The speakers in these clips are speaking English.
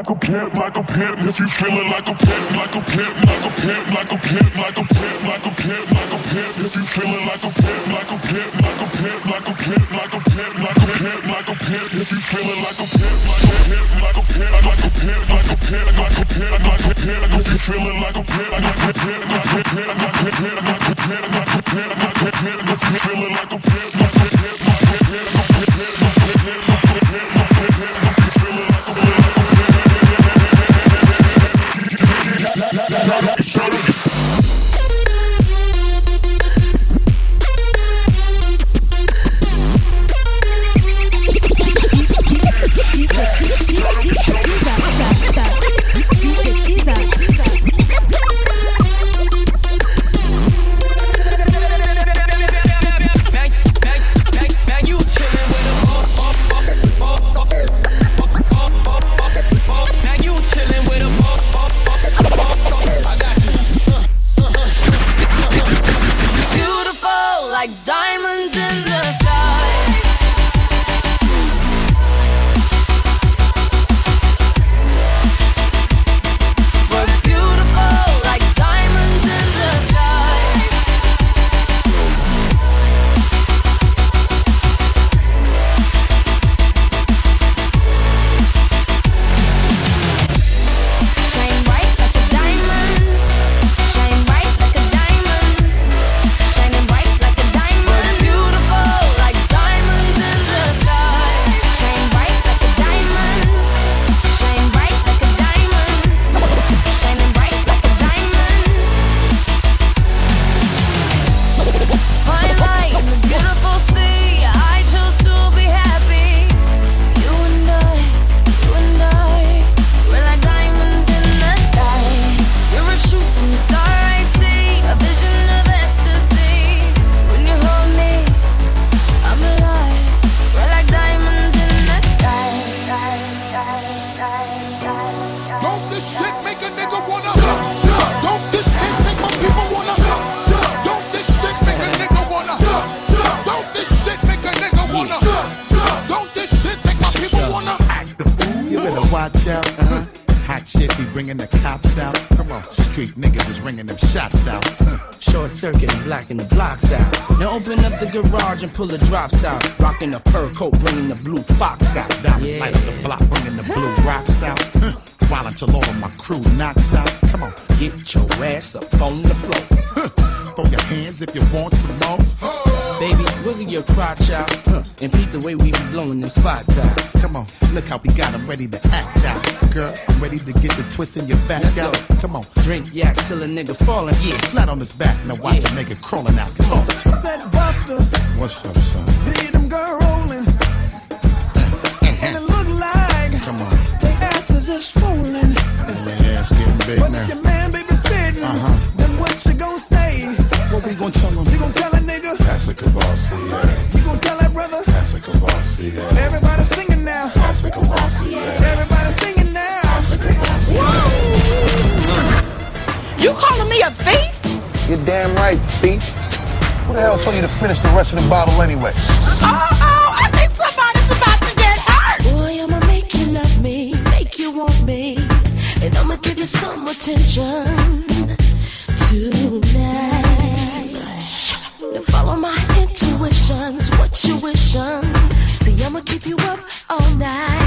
like a pimp, like a pimp. If you feeling like a pimp, like a pimp, like a pimp, like a pimp, like a pimp, like a pimp, like a pimp. If you feeling like a pimp, like a pimp, like a pimp, like a pimp, like a pimp, like a pimp, like a pimp. If you feeling like a pimp, like a pimp, like a pimp, like a pimp, like a pimp, like a pimp, like a pimp. If you feeling like a pimp, like a pimp, like a pimp, like a pimp, like a pimp, like a pimp, like a pimp. If you feeling like a pimp. back. Now watch yeah. a nigga crawling out the toilet. Said Buster. What's up, son? See them girl rolling. Uh-huh. and it look like. Come on. They asses just swollen. Man, ass getting big but now. But your man, baby, sitting. Uh-huh. Then what you gonna say? What we gonna tell him? You gonna tell a nigga? That's a Kavasi, yeah. You gonna tell that brother? That's a Kavasi, yeah. Everybody singing now. That's a Kavasi. You're damn right, thief. Who the hell told you to finish the rest of the bottle anyway? Oh, oh, I think somebody's about to get hurt. Boy, I'ma make you love me, make you want me, and I'ma give you some attention tonight. Now follow my intuitions, what you wishing. See, I'ma keep you up all night.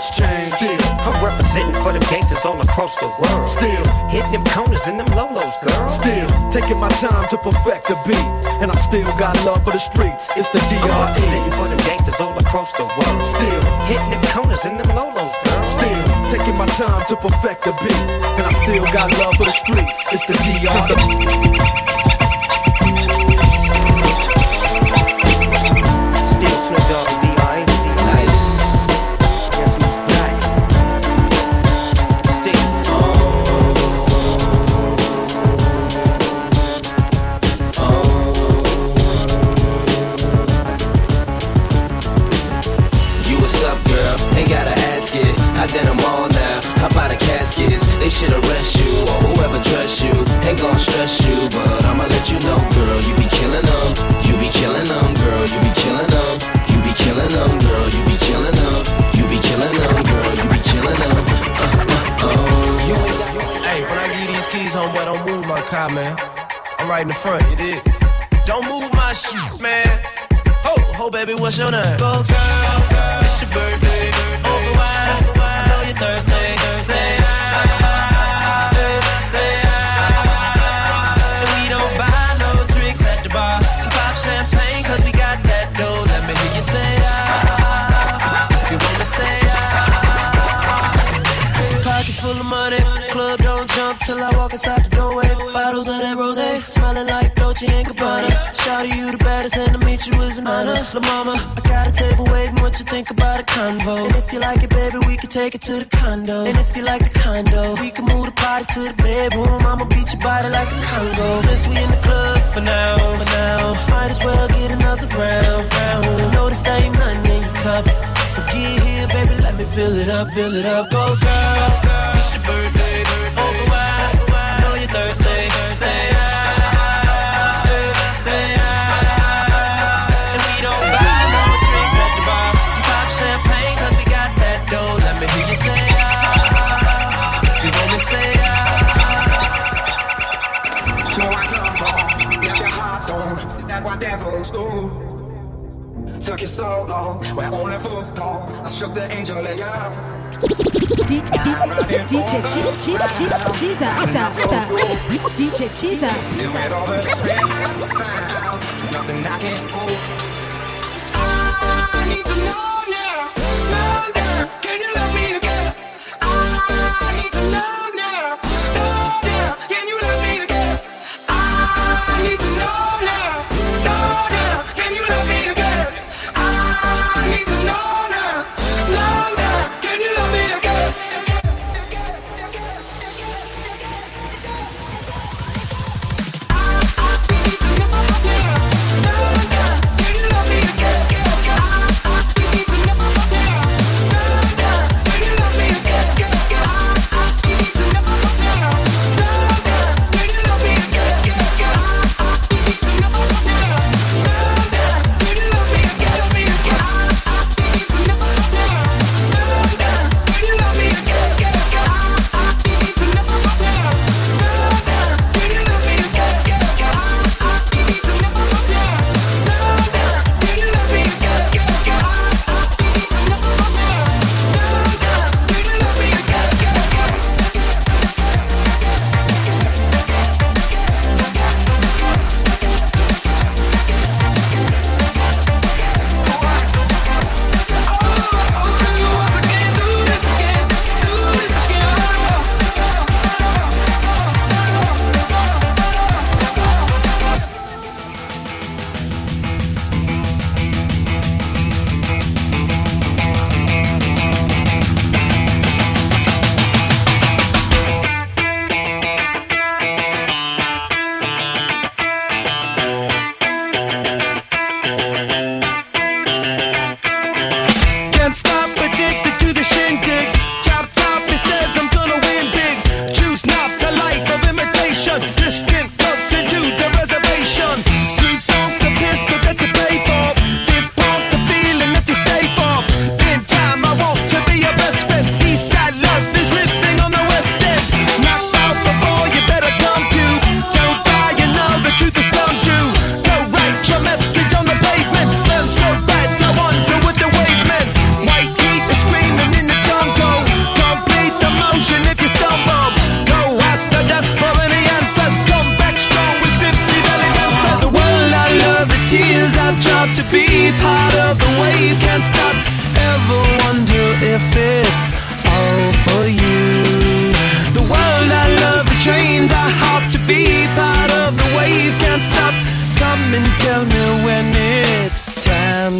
much change. Still, I'm representing for the gangsters all across the world. Still, hitting them corners and them lolos, girl. Still, taking my time to perfect the beat. And I still got love for the streets. It's the DRE. I'm representing for the gangsters all across the world. Still, hitting them corners and them lolos, girl. Still, taking my time to perfect the beat. And I still got love for the streets. It's the DRE. fill it up, go girl. took you so long, where only fools go. I shook the angel and yeah. DJ Cheeser, Atta, Atta, DJ Cheeser. You had all the strength I found. There's nothing I can't do. I need to know.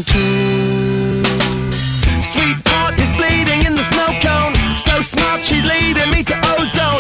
listen. Sweetheart is bleeding in the snow cone. So smart she's leading me to ozone.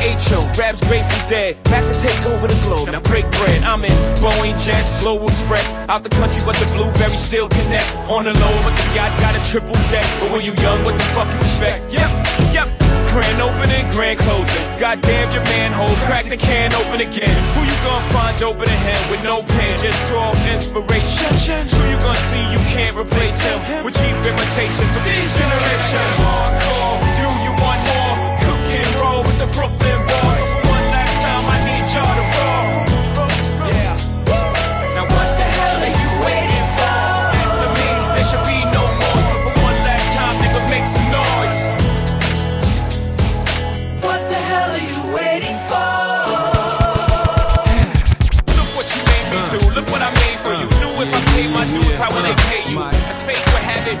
H.O., raps Grateful Dead. Back to take over the globe, now break bread. I'm in Boeing Jets, Global Express. Out the country, but the blueberries still connect. On the low, but the yacht got a triple deck. But when you young, what the fuck you expect? Yep, yep. Grand opening, grand closing. Goddamn your man Hov, crack the can open again. Who you gonna find open a hand with no pen? Just draw inspiration. Who you gonna see you can't replace him with cheap imitations of these generations? Hardcore, the Brooklyn boys. One last time, I need y'all to roll. Yeah. Now what the hell are you waiting for? After me, there should be no more. So for one last time, nigga, make some noise. What the hell are you waiting for? Look what you made me do. Look what I made for you. Knew if I paid my dues, how will they pay you? As fate would have it,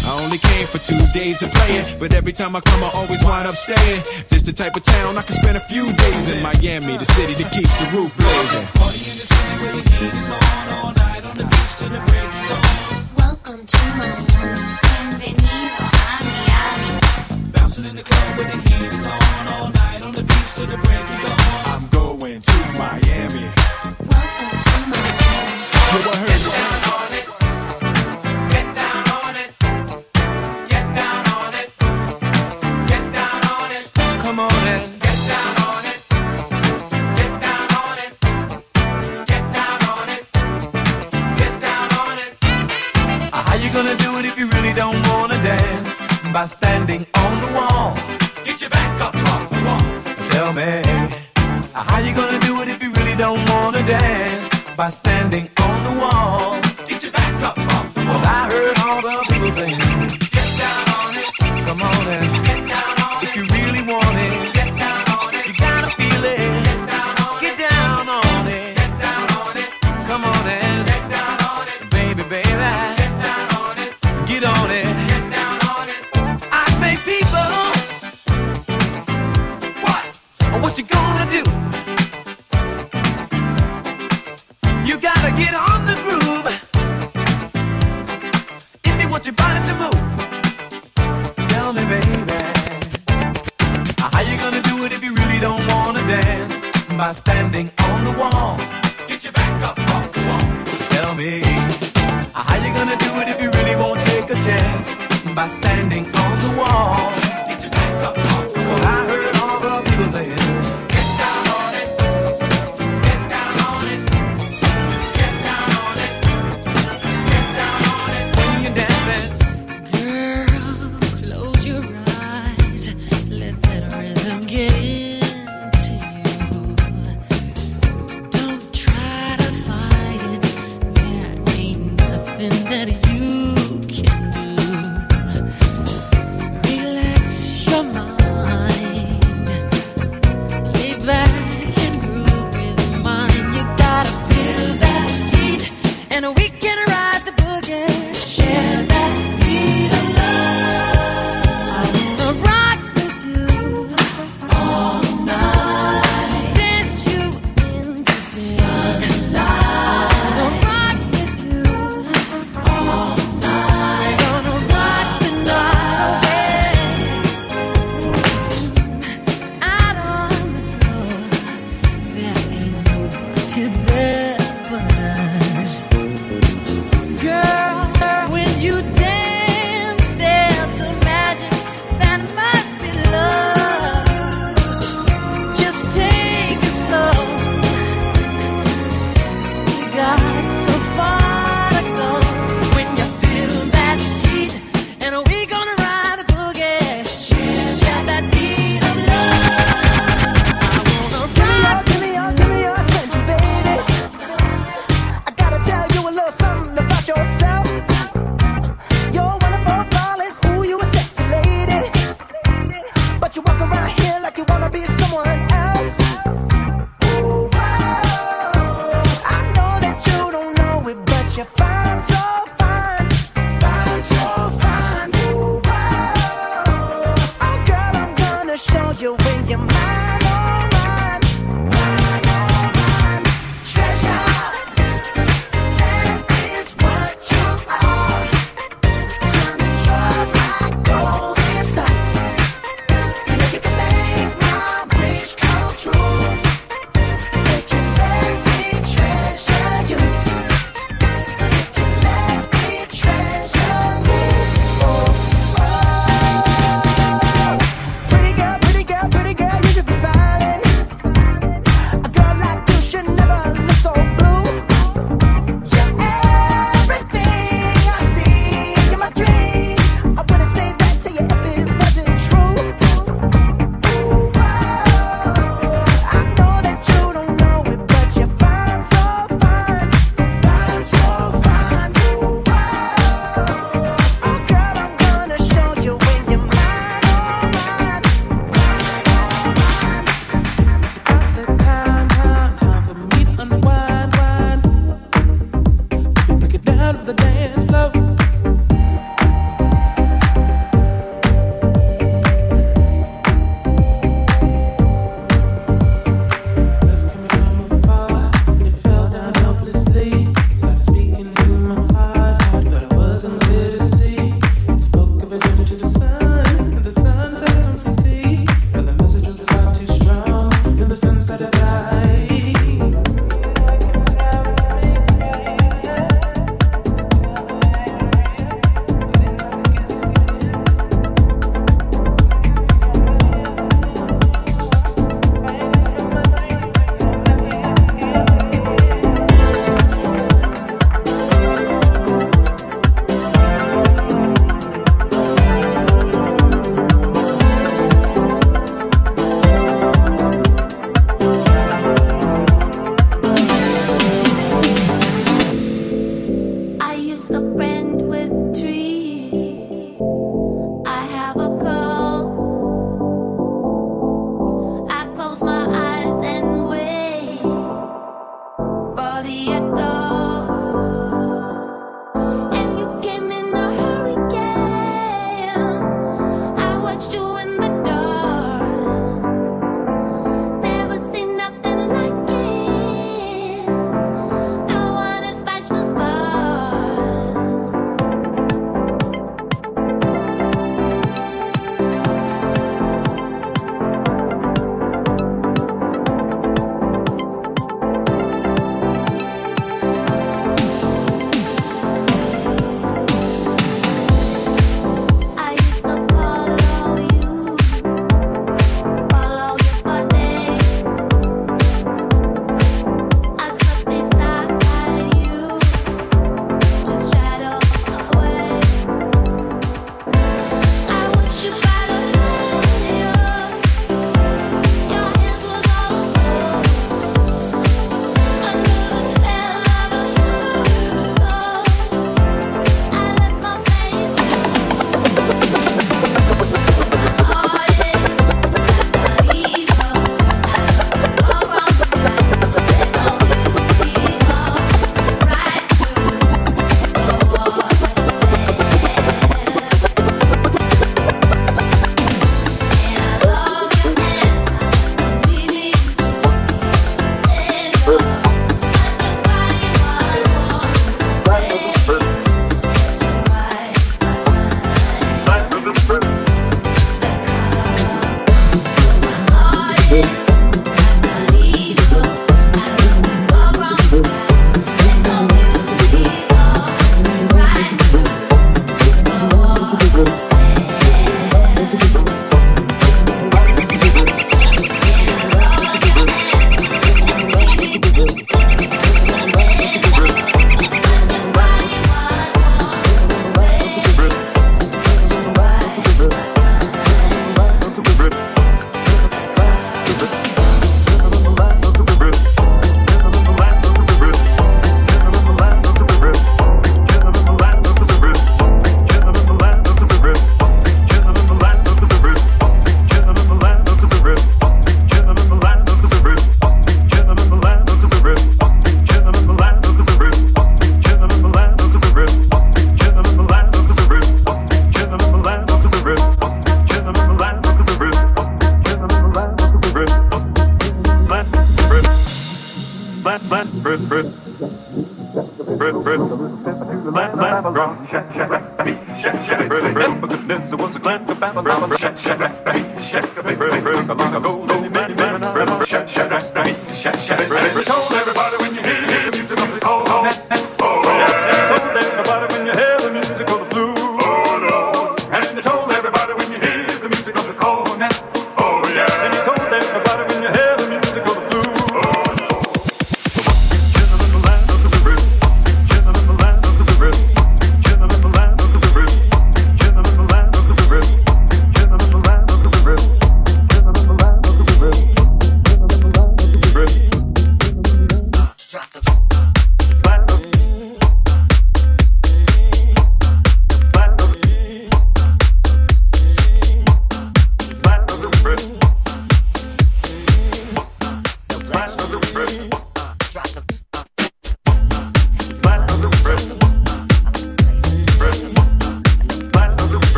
I only came for two days of playing, but every time I come, I always wind up staying. This the type of town I can spend a few days in Miami, the city that keeps the roof blazing. Welcome